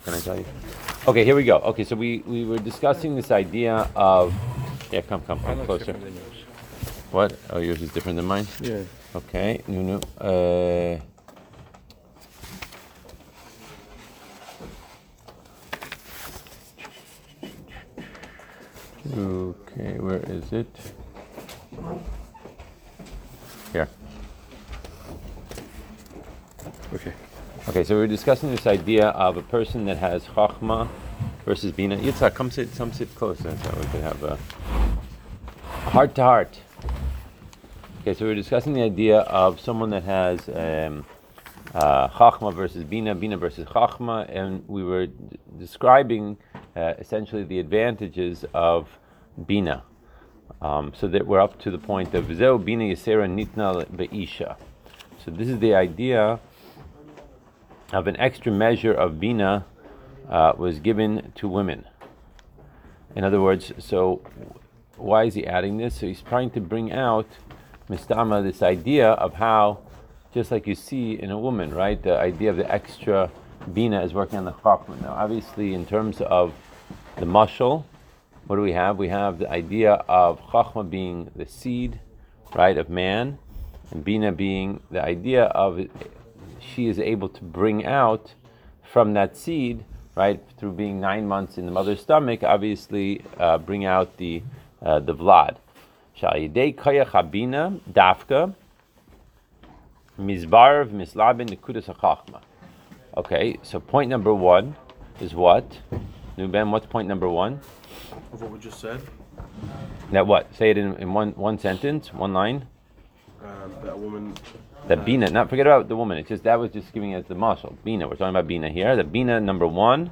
What can I tell you? Okay, here we go. Okay, so we, we were discussing this idea of. Yeah, come, come, come closer. What? Oh, yours is different than mine? Yeah. Okay, Nunu. Uh, okay, where is it? Here. Okay. Okay, so we were discussing this idea of a person that has chachma versus bina. Yitzhak, come sit, come sit closer so we can have a heart to heart. Okay, so we were discussing the idea of someone that has um, uh, chachma versus bina, bina versus chachma, and we were d- describing uh, essentially the advantages of bina. Um, so that we're up to the point of zeu bina yisera nitna be'isha. So this is the idea of an extra measure of bina uh, was given to women. In other words, so why is he adding this? So he's trying to bring out mistama this idea of how, just like you see in a woman, right? The idea of the extra bina is working on the chachma. Now, obviously, in terms of the mushal, what do we have? We have the idea of chachma being the seed, right, of man, and bina being the idea of she is able to bring out from that seed, right, through being nine months in the mother's stomach, obviously uh, bring out the uh, the vlad. Shalidei kaya chabina dafka mizbarv mislabin nekudas hachachma. Okay, so point number one is what? Nuben, what's point number one? Of what we just said, That what? Say it in, in one one sentence, one line. Um, that woman. That bina, not forget about the woman. It's just that was just giving us the mashal. Bina, we're talking about bina here. The bina number one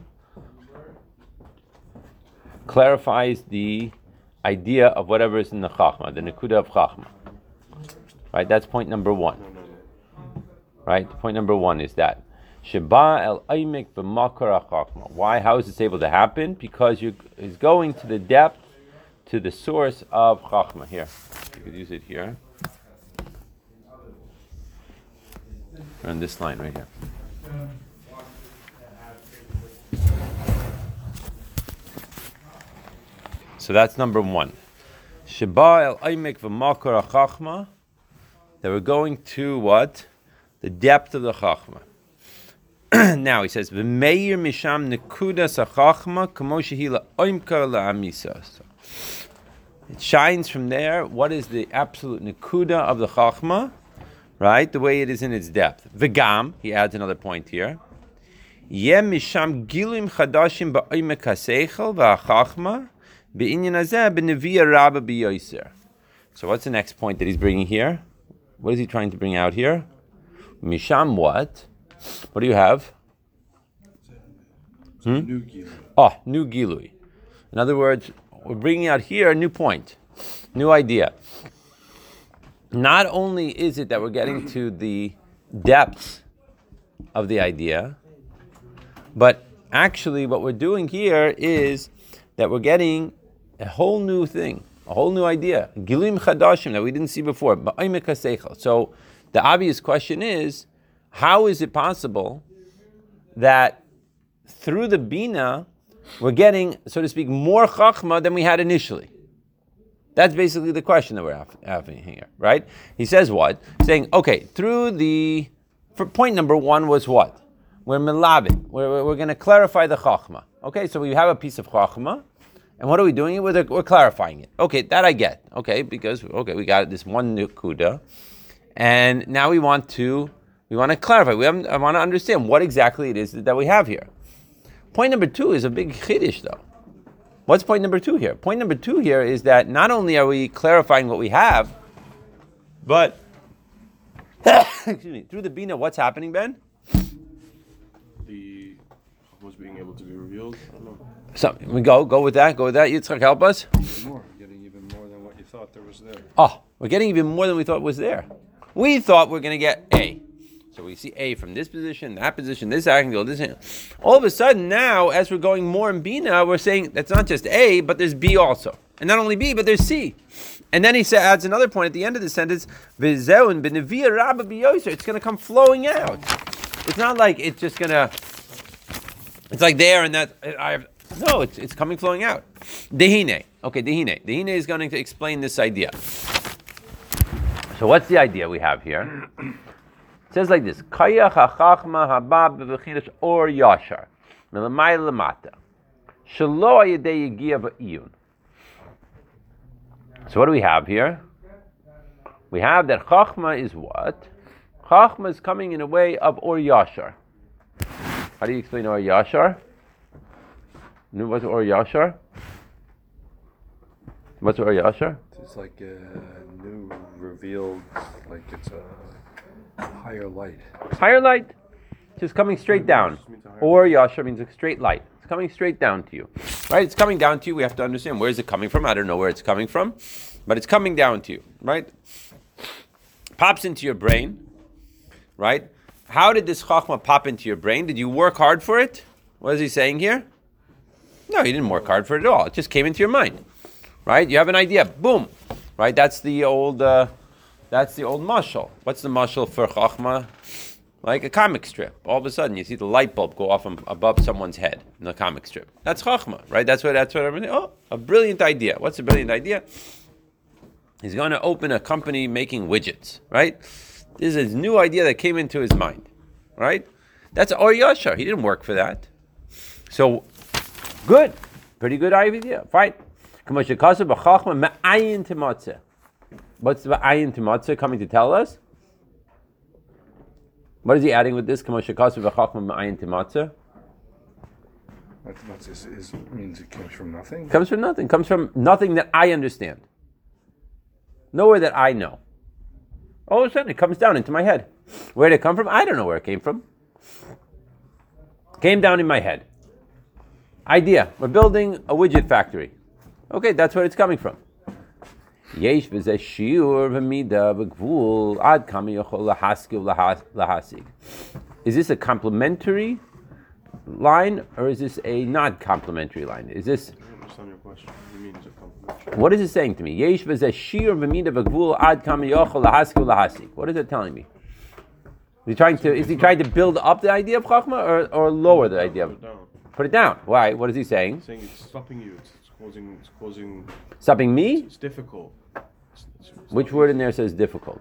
clarifies the idea of whatever is in the chachma, the nekuda of chachma. Right, that's point number one. Right, point number one is that sheba el aimek b'makar chachma. Why? How is this able to happen? Because you is going to the depth, to the source of chachma. Here, you could use it here. On this line right here. So that's number one. Sheba el aimek v'makar chachma. That we're going to what? The depth of the chachma. now he says, "V'meir misham nekudas chachma kamo shehila oimka la'amisa." It shines from there. What is the absolute nekuda of the chachma? Right, the way it is in its depth. V'gam, he adds another point here. Yem misham gilim chadashim haseichel v'achachma be'inyan hazeh b'neviya rabba b'yoser. So what's the next point that he's bringing here? What is he trying to bring out here? Misham what? What do you have? Hmm? New Gila. Oh, new gilui. In other words, we're bringing out here a new point, new idea. Not only is it that we're getting to the depths of the idea, but actually what we're doing here is that we're getting a whole new thing, a whole new idea, gilim chadashim that we didn't see before. So the obvious question is, how is it possible that through the bina we're getting, so to speak, more chachma than we had initially? That's basically the question that we're having here, right? He says what? Saying, okay, through the, for point number one was what? We're milabit. We're, we're, we're going to clarify the chachma. Okay, so we have a piece of chachma, and what are we doing with? We're clarifying it. Okay, that I get. Okay, because okay, we got this one nukuda, and now we want to we want to clarify. We have, I want to understand what exactly it is that we have here. Point number two is a big chiddush, though. What's point number two here? Point number two here is that not only are we clarifying what we have, but excuse me, through the bina, what's happening, Ben? The was being able to be revealed. I don't know. So we go, go with that, go with that. Yitzchak, help us. Even More, getting even more than what you thought there was there. Oh, we're getting even more than we thought was there. We thought we are going to get A. So we see A from this position, that position, this angle, this angle. All of a sudden now, as we're going more in Bina, we're saying that's not just A, but there's B also. And not only B, but there's C. And then he adds another point at the end of the sentence. It's going to come flowing out. It's not like it's just going to It's like there and that. I have, no, it's, it's coming flowing out. Dehine. Okay, dehine. Dehine is going to explain this idea. So what's the idea we have here? Says like this: Kaya hachachma habab b'v'chinush or yashar milamay lamata shelo ayidei yigia ba'iyun. So what do we have here? We have that chachma is what? Chachma is coming in a way of or yashar. How do you explain or yashar? What's or yashar? What's or yashar? It's like a new revealed, like it's a higher light. Higher light, just coming straight down. Just means a higher Or yashar means a straight light. It's coming straight down to you, right? It's coming down to you. We have to understand where is it coming from. I don't know where it's coming from, but it's coming down to you, right? Pops into your brain, right? How did this chachma pop into your brain? Did you work hard for it? What is he saying here? No, you didn't work hard for it at all. It just came into your mind, right? You have an idea, boom, right? That's the old, uh, that's the old mashal. What's the mashal for chachma? Like a comic strip. All of a sudden, you see the light bulb go off above someone's head in the comic strip. That's chachma, right? That's what. That's what everybody. Oh, a brilliant idea. What's a brilliant idea? He's going to open a company making widgets, right? This is his new idea that came into his mind, right? That's Or. He didn't work for that. So, good. Pretty good idea. Fine. What's the Ba'ayin Timatzah coming to tell us? What is he adding with this? That's what is, is means it comes from nothing. Comes from nothing. Comes from nothing that I understand. Nowhere that I know. All of a sudden, it comes down into my head. Where did it come from? I don't know where it came from. Came down in my head. Idea. We're building a widget factory. Okay, that's where it's coming from. V'zeh shiur v'mida v'gvul ad kama yochol lahaskil lahas- lahasig. Is this a complementary line or is this a not complementary line? Is this I don't understand your question. You mean is it complimentary? what is it saying to me? Yesh v'zeh shiur v'mida v'gvul ad kama yochol lahaskil lahasig. What is it telling me? Is he trying to is he trying to build up the idea of chachma or, or lower the idea of put it down? Why? What is he saying? It's saying it's stopping you. It's causing. It's causing. Stopping me? It's difficult. It's, it's, it's Which word in there says difficult?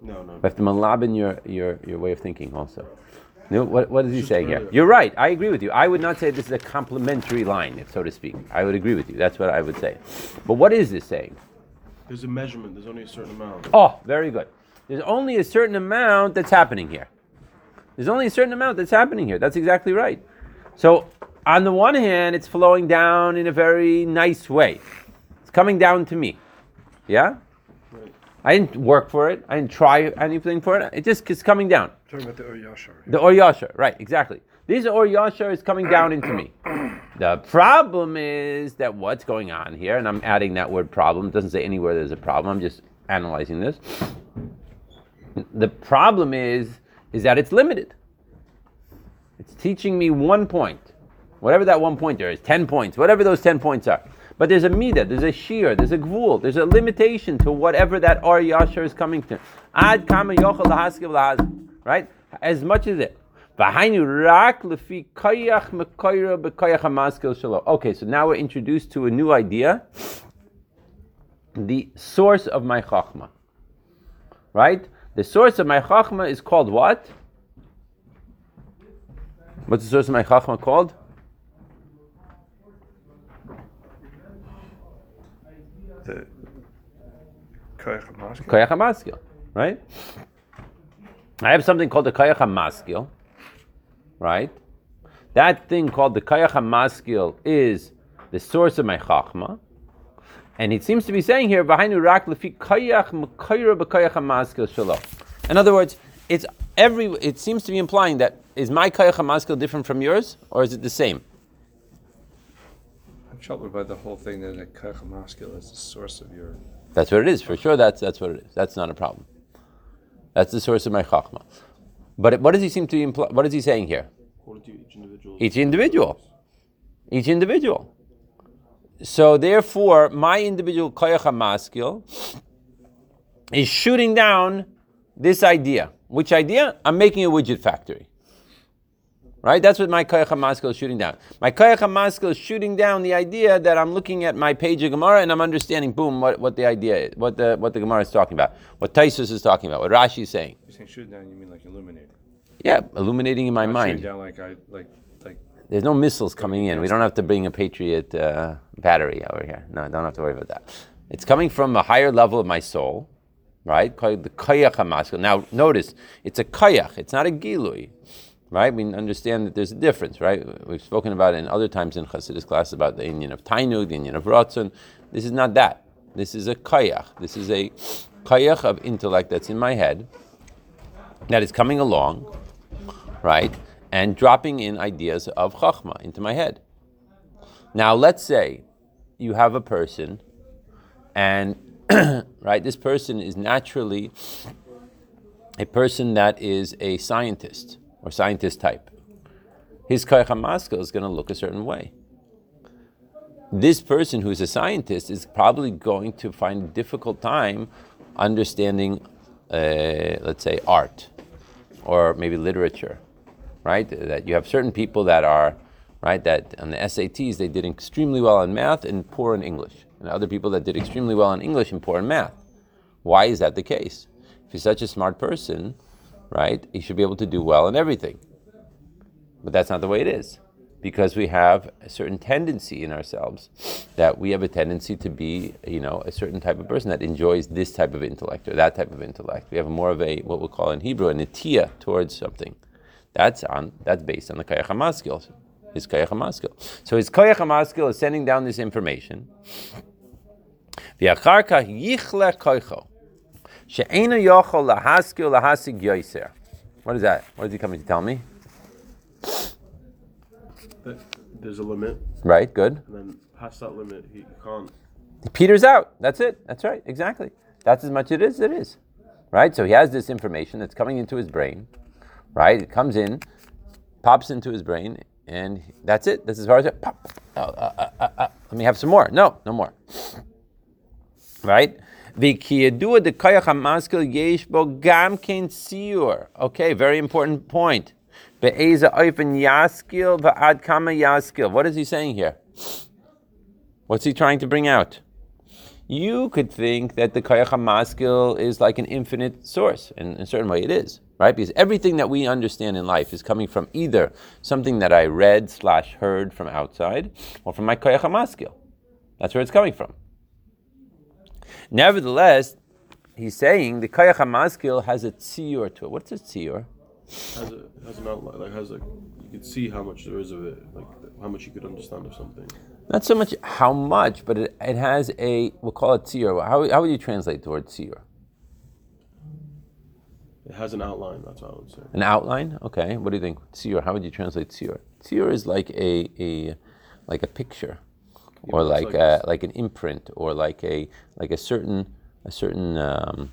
No, no. You have to malabin your, your, your way of thinking also. No, what, what is he saying here? You're right. I agree with you. I would not say this is a complementary line, if so to speak. I would agree with you. That's what I would say. But what is this saying? There's a measurement. There's only a certain amount. Oh, very good. There's only a certain amount that's happening here. There's only a certain amount that's happening here. That's exactly right. So, on the one hand, it's flowing down in a very nice way. It's coming down to me. Yeah? Right. I didn't work for it. I didn't try anything for it. It just is coming down. Talking about the Or Yashar. The Or right, exactly. This Or is coming down into me. The problem is that what's going on here, and I'm adding that word problem, it doesn't say anywhere there's a problem, I'm just analyzing this. The problem is, is that it's limited. It's teaching me one point. Whatever that one pointer is, 10 points, whatever those 10 points are. But there's a midah, there's a shear, there's a gvul, there's a limitation to whatever that Or Yashar is coming to. Ad kama yochel lahaskiv lahaz- Right? As much as it. Okay, so now we're introduced to a new idea. The source of my chachma. Right? The source of my chachma is called what? What's the source of my chachma called? The Koyach HaMaskil. Right? I have something called the Koyach HaMaskil, right? That thing called the Koyach HaMaskil is the source of my Chachma. And it seems to be saying here. In other words, it's every. It seems to be implying that is my koyach hamaskil different from yours, or is it the same? I'm troubled by the whole thing that the Koyach HaMaskil is the source of your. That's what it is. For sure, that's that's what it is. That's not a problem. That's the source of my chachma. But it- what does he seem to imply? What is he saying here? To each individual. Each individual. Each individual. So therefore, my individual koyach maskil is shooting down this idea. Which idea? I'm making a widget factory. Right? That's what my koyach hamaskil is shooting down. My koyach hamaskil is shooting down the idea that I'm looking at my page of Gemara and I'm understanding, boom, what, what the idea is, what the what the Gemara is talking about, what Taisus is talking about, what Rashi is saying. You're saying shoot down, you mean like illuminating? Yeah, illuminating in my Not mind. Down like I like like. There's no missiles coming in. We don't have to bring a Patriot uh, battery over here. No, I don't have to worry about that. It's coming from a higher level of my soul, right? Called The koyach hamaskil. Now, notice it's a koyach. It's not a gilui, right? We understand that there's a difference, right? We've spoken about it in other times in Chassidus class about the inyan of Tainug, the inyan of Ratzon. This is not that. This is a koyach. This is a koyach of intellect that's in my head that is coming along, right? And dropping in ideas of chachma into my head. Now, let's say you have a person, and right, this person is naturally a person that is a scientist or scientist type. His koyach hamaskil is going to look a certain way. This person who's a scientist is probably going to find a difficult time understanding, uh, let's say, art or maybe literature, right? That you have certain people that are, right, that on the SATs they did extremely well in math and poor in English, and other people that did extremely well in English and poor in math. Why is that the case? If he's such a smart person, right, he should be able to do well in everything. But that's not the way it is. Because we have a certain tendency in ourselves that we have a tendency to be, you know, a certain type of person that enjoys this type of intellect or that type of intellect. We have more of a what we call in Hebrew a netiya towards something. That's on that's based on the kayach his kayach. So his kayach is sending down this information. V'achar kach yichle koicho. She'ena yochol lahaskil lahasig yoiser. What is that? What is he coming to tell me? There's a limit, Right, good. and then past that limit, he can't. He peters out. That's it. That's right. Exactly. That's as much it is. It is. Right. So he has this information that's coming into his brain. Right. It comes in, pops into his brain, and that's it. That's as far as it. Pop. Oh, uh, uh, uh, uh. Let me have some more. No, no more. Right. V'kiyadua de kayach hamaskil yesh bo gam ken siur. Okay, very important point. Be'eza oifen yaskil v'ad kama yaskil. What is he saying here? What's he trying to bring out? You could think that the Kayach HaMaskil is like an infinite source, in a certain way it is, right? Because everything that we understand in life is coming from either something that I read slash heard from outside, or from my Kayach HaMaskil. That's where it's coming from. Nevertheless, he's saying the Kayach HaMaskil has a tziyur to it. What's a tziyur? Has a has an outline, like has a you can see how much there is of it, like how much you could understand of something. Not so much how much, but it, it has a, we'll call it tziyur. How, how would you translate the word tziyur? It has an outline. That's what I would say. An outline? Okay. What do you think? Tziyur. How would you translate tziyur? Tziyur is like a, a like a picture, or like like a, like an imprint, or like a like a certain a certain um,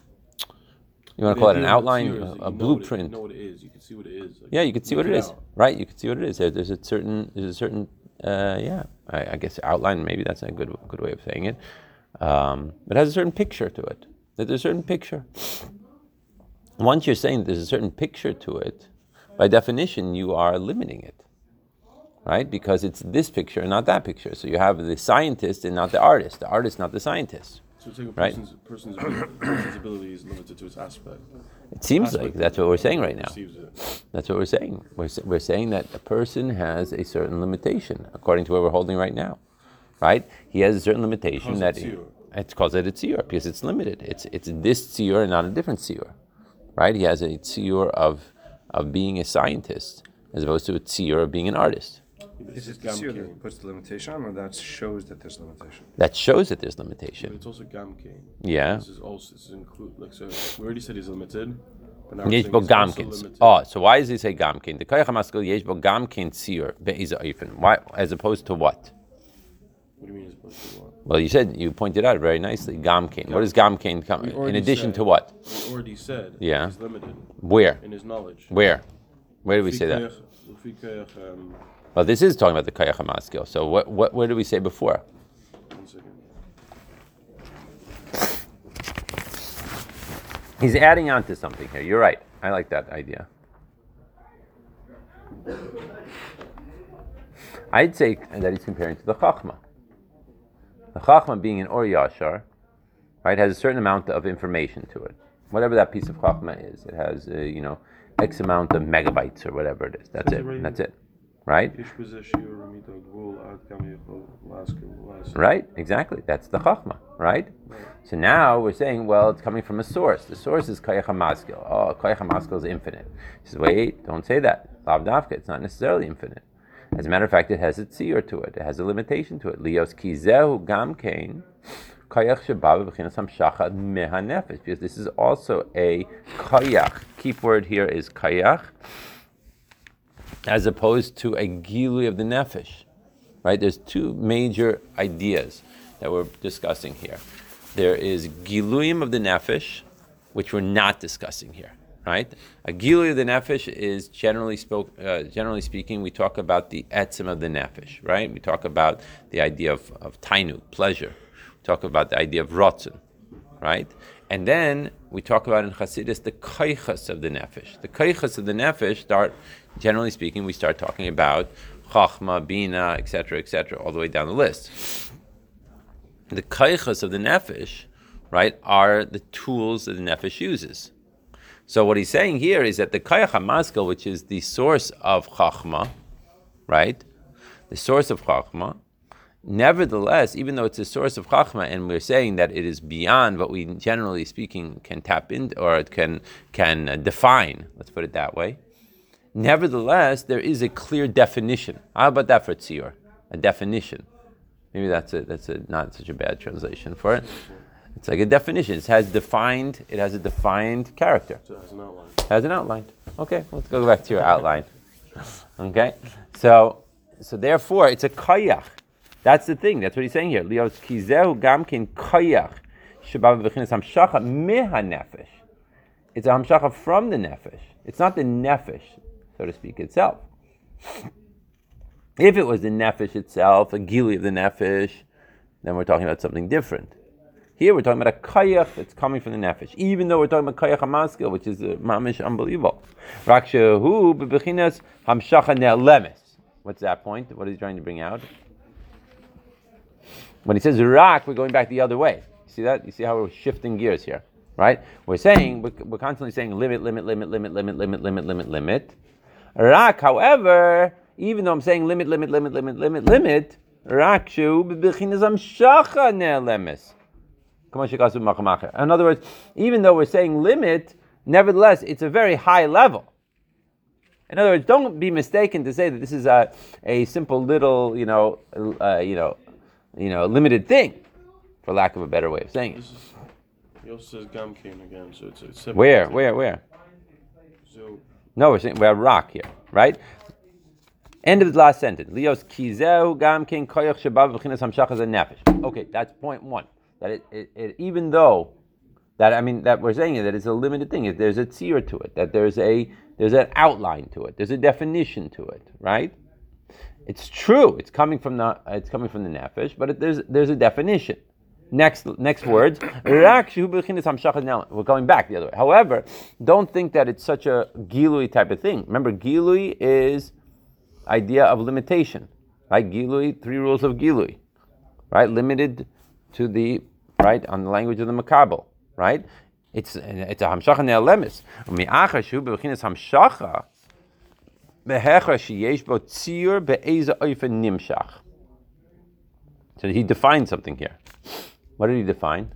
you want to call it an outline, a, a you know what it- blueprint. You know what it is. You can see what it is. Like, Yeah, you can see what make it is. Right, you can see what it is. There, there's a certain, there's a certain, uh, yeah, I, I guess outline. Maybe that's a good, good way of saying it. Um, it has a certain picture to it. That There's a certain picture. Once you're saying there's a certain picture to it, by definition, you are limiting it, right? Because it's this picture and not that picture. So you have the scientist and not the artist. The artist, not the scientist. So it's like a Right. person's, person's, ability, is limited to its aspect. It seems Aspect like that's what we're saying right now. That's what we're saying. We're, we're saying that a person has a certain limitation, according to what we're holding right now. Right? He has a certain limitation that it it's called it a tziyur because it's limited. It's it's this tziyur and not a different tziyur. Right? He has a tziyur of of being a scientist as opposed to a tziyur of being an artist. Is This it gam this that puts the limitation on, or that shows that there's limitation? That shows that there's But limitation. it's also gam cane. Yeah. This is also this is include like so. We already said he's limited. But now we're Yesh saying bo he's also gamkin. limited. Oh, so why does he say gamkin? The koyach hamaskil yesh bo gamkin tziyur be'iza oifen. Why, as opposed to what? What do you mean as opposed to what? Well, you said you pointed out very nicely. Gamkin. What does gamkin come We in already addition said- to what? We already said Yeah. he's limited Where? in his knowledge. Where? Where do we say that? Lefi koyach, um, Well, this is talking about the koyach hamaskil. So what? What? Where did we say before? He's adding on to something here. You're right. I like that idea. I'd say that he's comparing to the Chachma. The Chachma being an Or Yashar, right, has a certain amount of information to it. Whatever that piece of Chachma is, it has, uh, you know, X amount of megabytes or whatever it is. That's it. That's it. Right? Right, exactly. That's the Chachma, right? So now we're saying, well, it's coming from a source. The source is Kayach HaMaskil. Oh, Kayach HaMaskil is infinite. He says, wait, don't say that. Lavdavka, it's not necessarily infinite. As a matter of fact, it has a tzir to it. It has a limitation to it. Lios kizehu gamkein kayach shebav hamshacha meha nefesh. Because this is also a kayach. Key word here is kayach as opposed to a gilui of the nefesh. Right? There's two major ideas that we're discussing here. There is giluyim of the nefesh, which we're not discussing here. Right? A gilui of the nefesh is generally spoke, uh, generally speaking, we talk about the etzim of the nefesh. Right? We talk about the idea of, of tainu, pleasure. We talk about the idea of rotzen. Right? And then we talk about in Hasidus the kaichas of the nefesh. The kaichas of the nefesh start, generally speaking, we start talking about chachma, bina, etc., etc., all the way down the list. The kaichas of the nefesh, right, are the tools that the nefesh uses. So what he's saying here is that the kayach hamaskel, which is the source of chachma, right, the source of chachma, nevertheless, even though it's a source of chachma, and we're saying that it is beyond what we generally speaking can tap into or it can can uh, define, let's put it that way. Nevertheless, there is a clear definition. How about that for tziyur? A definition. Maybe that's a, that's a, not such a bad translation for it. It's like a definition. It has defined. It has a defined character. So it has an outline. Has an outline. Okay, let's go back to your outline. Okay, so so therefore it's a kayach. That's the thing. That's what he's saying here. Lios kizehu gamkin shabav v'chinas hamshacha nefesh. It's a hamshacha from the nefesh. It's not the nefesh, so to speak, itself. If it was the nefesh itself, a gili of the nefesh, then we're talking about something different. Here we're talking about a kayach that's coming from the nefesh, even though we're talking about kayach hamaskil, which is uh, mamish unbelievable. Rakshahu bebechinas hamshacha ne'lemes. What's that point? What is he trying to bring out? When he says rak, we're going back the other way. See that? You see how we're shifting gears here, right? We're saying we're, constantly saying limit, limit, limit, limit, limit, limit, limit, limit, limit. Rak, however, even though I'm saying limit, limit, limit, limit, limit, limit, rak shu. In other words, even though we're saying limit, nevertheless, it's a very high level. In other words, don't be mistaken to say that this is a, a simple little, you know, uh, you know, you know, a limited thing, for lack of a better way of saying it. This is, he also says gamkin again, so it's a. Where, where, where? So No, we're saying we're rock here, right? End of the last sentence. Leos kizeu gam king koyach shabav v'chinas hamshachas nefesh. Okay, that's point one. That it, it, it, even though that I mean that we're saying that it's a limited thing. Is there's a tzir to it. That there's a there's an outline to it. There's a definition to it. Right? It's true. It's coming from the it's coming from the nefesh, but it, there's there's a definition. Next next words. Rak shehu b'chinas hamshachas now. We're going back the other way. However, don't think that it's such a gilui type of thing. Remember, gilui is idea of limitation. Right? Gilui, three rules of gilui. Right? Limited to the right on the language of the makabel. Right? It's it's a hamshacha ne'alemis. Umi'achar shehu b'chinas hamshacha behecha sheyesh bo tzir be'eza oifen nimshach. So he defined something here. What did he define?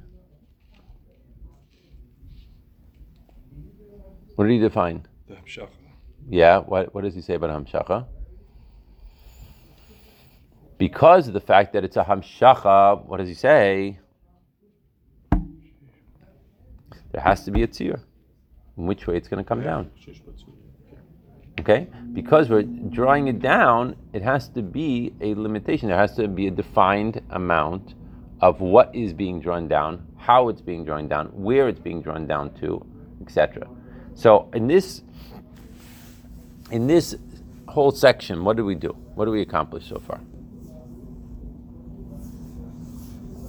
What did he define? The hamshacha. Yeah, what, what does he say about hamshacha? Because of the fact that it's a hamshacha, what does he say? There has to be a tzir. In which way it's going to come down. Okay? Because we're drawing it down, it has to be a limitation. There has to be a defined amount of what is being drawn down, how it's being drawn down, where it's being drawn down to, etc. So in this in this whole section, what do we do? What do we accomplish so far?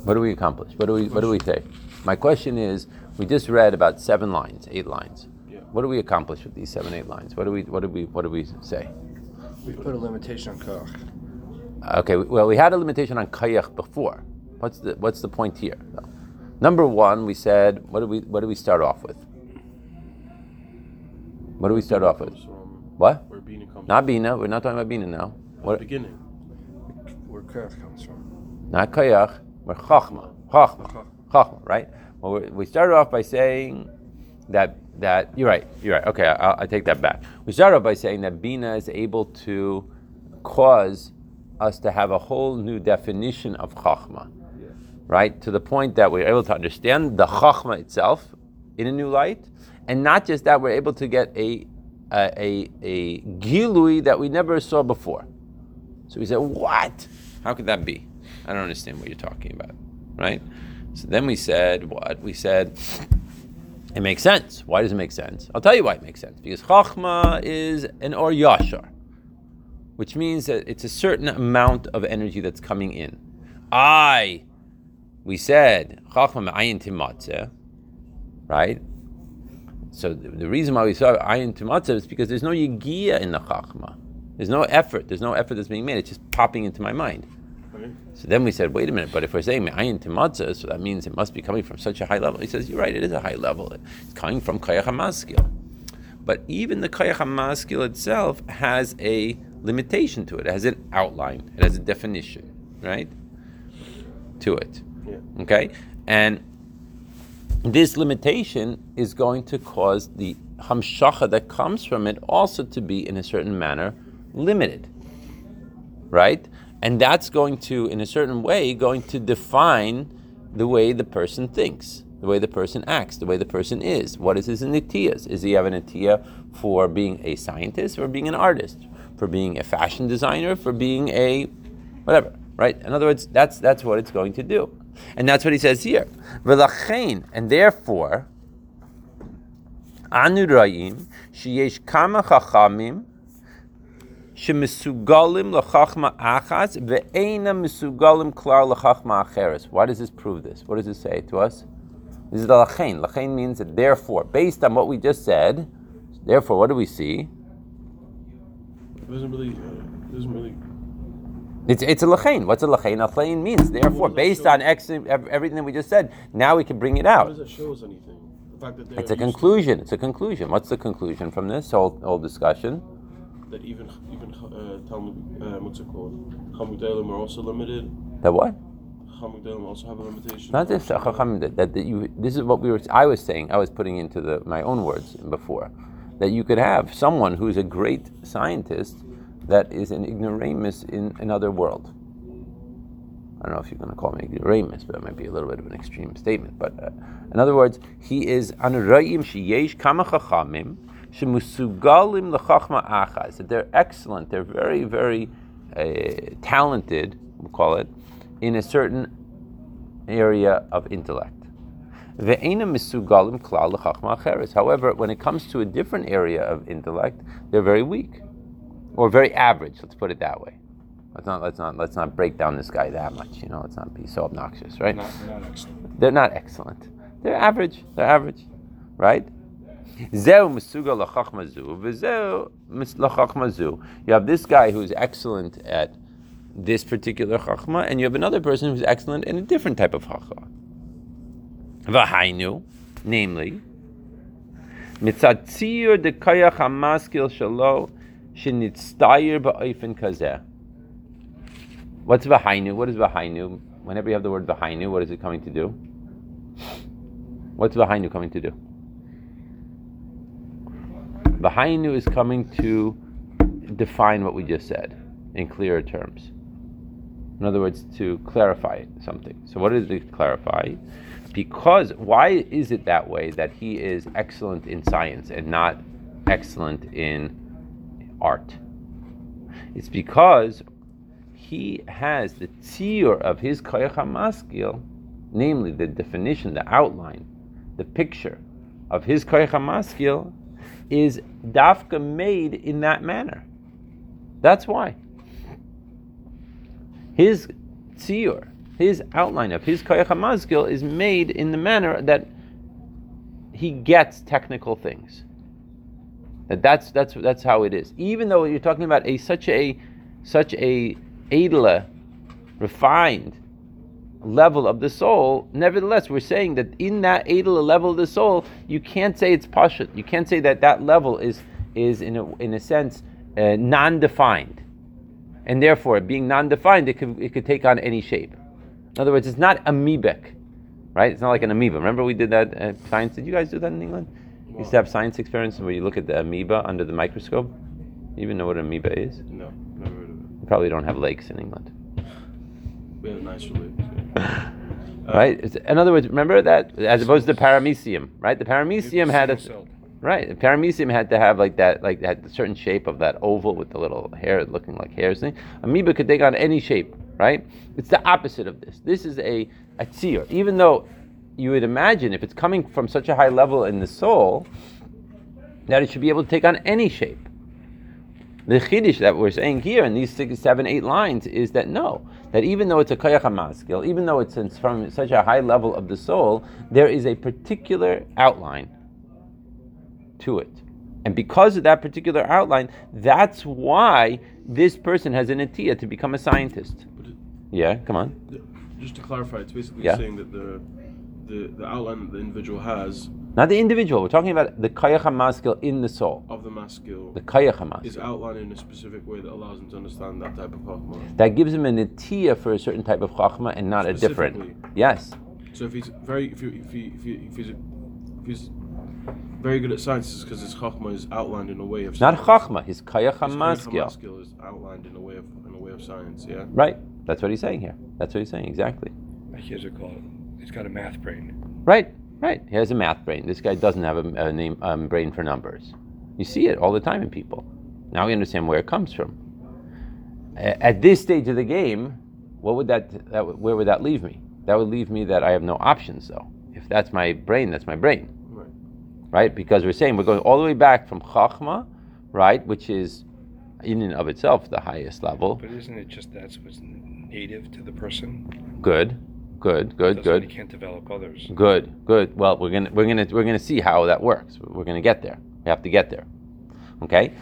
What do we accomplish? What do we what do we say? My question is, we just read about seven lines, eight lines. What do we accomplish with these seven, eight lines? What do we what do we what do we say? We put a limitation on koch. Okay, well, we had a limitation on kayach before. What's the what's the point here? Number one, we said what do we what did we start off with? What do we start off with? What? where Bina comes Not bina. We're not talking about bina now. What? Beginning. Where Kach comes from. Not kayach. We're chachma. Chachma. Chachma. Right. Well, we we started off by saying that that you're right. You're right. Okay, I, I take that back. We started off by saying that bina is able to cause us to have a whole new definition of chachma. Right to the point that we're able to understand the chachma itself in a new light, and not just that, we're able to get a a, a, a gilui that we never saw before. So we said, what? How could that be? I don't understand what you're talking about, right? So then we said, what? We said, it makes sense. Why does it make sense? I'll tell you why it makes sense. Because Chachma is an Or Yashar, which means that it's a certain amount of energy that's coming in. I, we said, Chachma Me'ayin Timatzeh, right? So the, the reason why we saw Ayin Timatzeh is because there's no Yigia in the Chachma. There's no effort. There's no effort that's being made. It's just popping into my mind. So then we said, wait a minute, but if we're saying Me'ayin Timatzah, so that means it must be coming from such a high level. He says, you're right, it is a high level. It's coming from Kayach HaMaskil. But even the Kayach HaMaskil itself has a limitation to it. It has an outline. It has a definition, right? To it. Yeah. Okay? And this limitation is going to cause the hamshacha that comes from it also to be in a certain manner limited. Right? And that's going to, in a certain way, going to define the way the person thinks, the way the person acts, the way the person is. What is his nitiyas? Is he have an nitiya for being a scientist or being an artist? For being a fashion designer? For being a whatever? Right? In other words, that's that's what it's going to do. And that's what he says here. And therefore, anu ra'im kama chachamim shemesugalim lachachma achas ve'ena mesugalim klar lachachma acheres. Why does this prove this? What does it say to us? This is the lachain. Lachein means that therefore, based on what we just said, therefore, what do we see? It doesn't really. Uh, it doesn't really. It's, it's a lachain. What's a lachain? A lachain means, therefore, based on ex- everything that we just said, now we can bring it How out. does that show us anything? The fact that It's a to- conclusion. It's a conclusion. What's the conclusion from this whole, whole discussion? That even even uh, Talmud, uh, what's it called? Hamudalim are also limited. That what? Hamudalim also have a limitation. Not this uh, that, that, that you. This is what we were. I was saying. I was putting into the my own words before, that you could have someone who's a great scientist that is an ignoramus in another world. I don't know if you're going to call me ignoramus, but that might be a little bit of an extreme statement. But uh, in other words, he is anurayim sheyesh kama chachamim shemusugalim lechachma achas. That they're excellent. They're very, very uh, talented. We'll call it in a certain area of intellect. Ve'ena misugalim klal lechachma acheres. However, when it comes to a different area of intellect, they're very weak, or very average. Let's put it that way. Let's not let's not let's not break down this guy that much. You know, let's not be so obnoxious, right? Not, not. They're not excellent. They're average. They're average, right? You have this guy who's excellent at this particular chachma, and you have another person who's excellent in a different type of chachma. V'hainu, namely, mitzatzir de kayach hamaskil shalo shenitztayir ba'ofen kazeh. What's v'hainu? What is v'hainu? Whenever you have the word v'hainu, what is it coming to do? What's v'hainu coming to do? V'hainu is coming to define what we just said in clearer terms. In other words, to clarify something. So, what does it clarify? Because why is it that way that he is excellent in science and not excellent in art? It's because he has the tziyur of his koyach hamaskil, namely the definition, the outline, the picture of his koyach hamaskil, is dafka made in that manner. That's why. His tziyur, his outline of his koyach hamaskil is made in the manner that he gets technical things. That that's that's that's how it is. Even though you're talking about a such a such a edler, refined level of the soul, nevertheless, we're saying that in that edler level of the soul, you can't say it's pashut. You can't say that that level is is in a, in a sense uh, non-defined, and therefore, being non-defined, it could it could take on any shape. In other words, it's not amoebic, right? It's not like an amoeba. Remember we did that uh, science? Did you guys do that in England? You used to have science experiments where you look at the amoeba under the microscope. You even know what an amoeba is? No, never heard of it. You probably don't have lakes in England. We have nice relate. Right? It's- in other words, remember that as opposed to the paramecium, right? The paramecium had a right. The paramecium had to have like that, like had a certain shape of that oval with the little hair looking like hairs thing. Amoeba could take on any shape, right? It's the opposite of this. This is a a tzir. Even though you would imagine if it's coming from such a high level in the soul, that it should be able to take on any shape. The chiddush that we're saying here in these six, seven, eight lines is that no, that even though it's a koyach hamaskil, even though it's from such a high level of the soul, there is a particular outline to it. And because of that particular outline, that's why this person has an atiyah to become a scientist. It- Yeah, come on. just to clarify, it's basically Yeah. saying that the, the the outline that the individual has Not the individual. We're talking about the koyach hamaskil in the soul. of the maskil The koyach is outlined in a specific way that allows him to understand that type of chachma. That gives him an atiyah for a certain type of chachma and not a different. Specifically. Yes. So if he's very, if, he, if, he, if, he, if he's if he's very good at sciences because his chachma is outlined in a way of Not science. chachma, his koyach His hamaskil. maskil is outlined in a way of in a way of science. Yeah. Right. That's what he's saying here. That's what he's saying exactly. Here's a call. He's got a math brain. Right. Right. He has a math brain. This guy doesn't have a, a name um, brain for numbers. You see it all the time in people. Now we understand where it comes from. At this stage of the game, what would that, that where would that leave me? That would leave me that I have no options though. If that's my brain, that's my brain. Right. right? Because we're saying we're going all the way back from Chachma, right, which is in and of itself the highest level. But isn't it just that's what's native to the person? Good, good, good, good, He can't develop others. good, good. Well, we're gonna we're gonna we're gonna see how that works. We're gonna get there. We have to get there. Okay.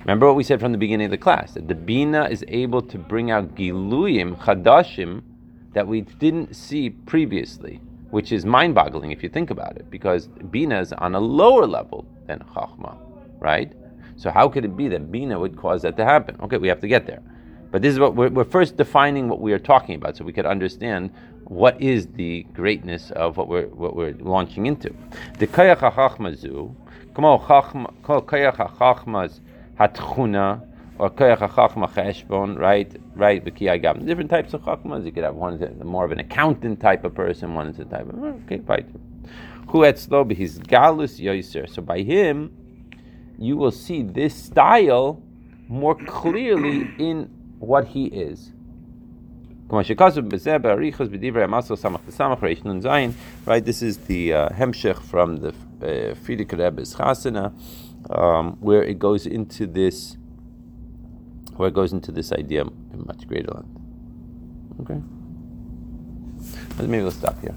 Remember what we said from the beginning of the class that the bina is able to bring out giluyim chadashim that we didn't see previously, which is mind-boggling if you think about it, because bina is on a lower level than chachma, right? So how could it be that bina would cause that to happen? Okay, we have to get there. But this is what we're, we're first defining what we are talking about, so we could understand what is the greatness of what we're what we're launching into. The kayach hachma zu, kamo chachma, kol kayach hachmas hatchuna, or kayach hachma cheshbon, right? Right, b'kiyai gam. Different types of chachmas. You could have one is more of an accountant type of person, one is a type of okay, right. Who etzlo his galus yoiser. So by him, you will see this style more clearly in what he is. Right, this is the uh, Hemshech from the uh, Frierdiker Rebbe's Chasana, um, where it goes into this, where it goes into this idea in much greater length. Okay, maybe we'll stop here.